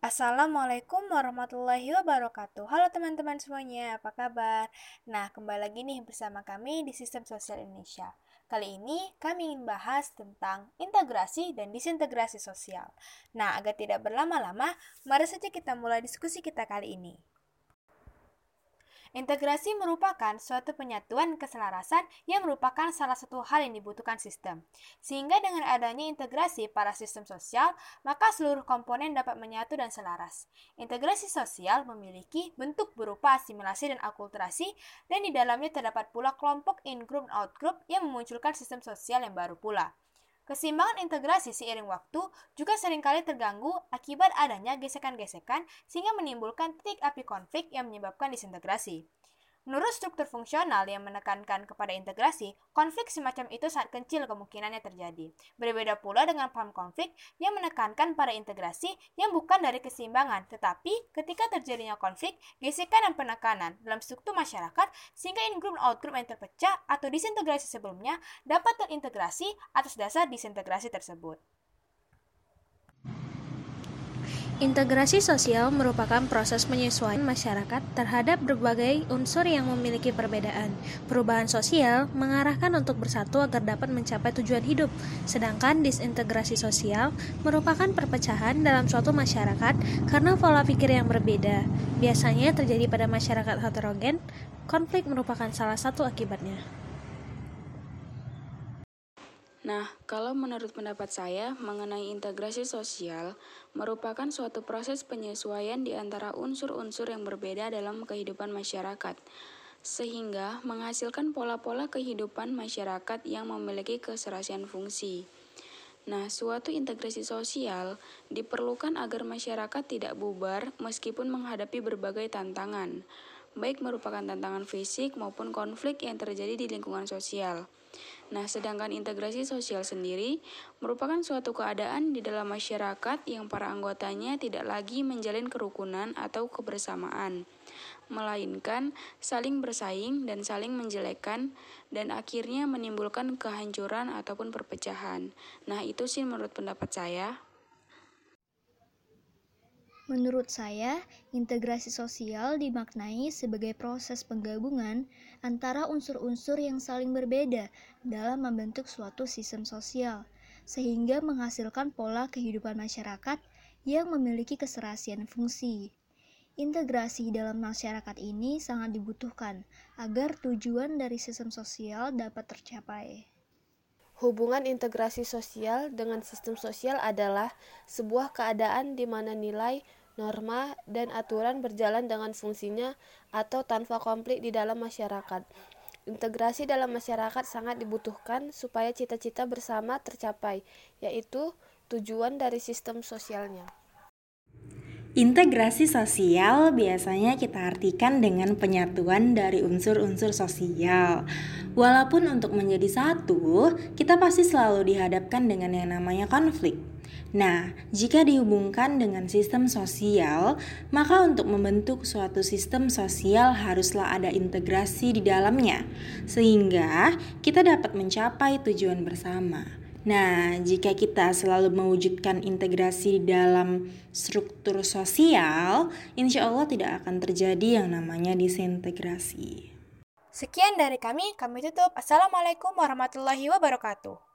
Assalamualaikum warahmatullahi wabarakatuh. Halo teman-teman semuanya, apa kabar? Nah, kembali lagi nih bersama kami di Sistem Sosial Indonesia. Kali ini kami ingin bahas tentang integrasi dan disintegrasi sosial. Nah, agar tidak berlama-lama, mari saja kita mulai diskusi kita kali ini. Integrasi merupakan suatu penyatuan keselarasan yang merupakan salah satu hal yang dibutuhkan sistem. Sehingga dengan adanya integrasi para sistem sosial, maka seluruh komponen dapat menyatu dan selaras. Integrasi sosial memiliki bentuk berupa asimilasi dan akulturasi, dan di dalamnya terdapat pula kelompok in-group dan out-group yang memunculkan sistem sosial yang baru pula. Keseimbangan integrasi seiring waktu juga sering kali terganggu akibat adanya gesekan-gesekan sehingga menimbulkan titik api konflik yang menyebabkan disintegrasi. Menurut struktur fungsional yang menekankan kepada integrasi, konflik semacam itu sangat kecil kemungkinannya terjadi. Berbeda pula dengan paham konflik yang menekankan pada integrasi yang bukan dari keseimbangan, tetapi ketika terjadinya konflik, gesekan dan penekanan dalam struktur masyarakat sehingga in-group dan out-group yang terpecah atau disintegrasi sebelumnya dapat terintegrasi atas dasar disintegrasi tersebut. Integrasi sosial merupakan proses penyesuaian masyarakat terhadap berbagai unsur yang memiliki perbedaan. Perubahan sosial mengarahkan untuk bersatu agar dapat mencapai tujuan hidup, sedangkan disintegrasi sosial merupakan perpecahan dalam suatu masyarakat karena pola pikir yang berbeda. Biasanya terjadi pada masyarakat heterogen, konflik merupakan salah satu akibatnya. Nah, kalau menurut pendapat saya, mengenai integrasi sosial merupakan suatu proses penyesuaian di antara unsur-unsur yang berbeda dalam kehidupan masyarakat, sehingga menghasilkan pola-pola kehidupan masyarakat yang memiliki keserasian fungsi. Nah, suatu integrasi sosial diperlukan agar masyarakat tidak bubar meskipun menghadapi berbagai tantangan, baik merupakan tantangan fisik maupun konflik yang terjadi di lingkungan sosial. Nah, sedangkan integrasi sosial sendiri merupakan suatu keadaan di dalam masyarakat yang para anggotanya tidak lagi menjalin kerukunan atau kebersamaan, melainkan saling bersaing dan saling menjelekkan dan akhirnya menimbulkan kehancuran ataupun perpecahan. Nah, itu sih menurut pendapat saya. Menurut saya, integrasi sosial dimaknai sebagai proses penggabungan antara unsur-unsur yang saling berbeda dalam membentuk suatu sistem sosial, sehingga menghasilkan pola kehidupan masyarakat yang memiliki keserasian fungsi. Integrasi dalam masyarakat ini sangat dibutuhkan agar tujuan dari sistem sosial dapat tercapai. Hubungan integrasi sosial dengan sistem sosial adalah sebuah keadaan di mana nilai norma, dan aturan berjalan dengan fungsinya atau tanpa konflik di dalam masyarakat. Integrasi dalam masyarakat sangat dibutuhkan supaya cita-cita bersama tercapai, yaitu tujuan dari sistem sosialnya. Integrasi sosial biasanya kita artikan dengan penyatuan dari unsur-unsur sosial. Walaupun untuk menjadi satu, kita pasti selalu dihadapkan dengan yang namanya konflik. Nah, jika dihubungkan dengan sistem sosial, maka untuk membentuk suatu sistem sosial haruslah ada integrasi di dalamnya, sehingga kita dapat mencapai tujuan bersama. Nah, jika kita selalu mewujudkan integrasi dalam struktur sosial, insya Allah tidak akan terjadi yang namanya disintegrasi. Sekian dari kami, kami tutup. Assalamualaikum warahmatullahi wabarakatuh.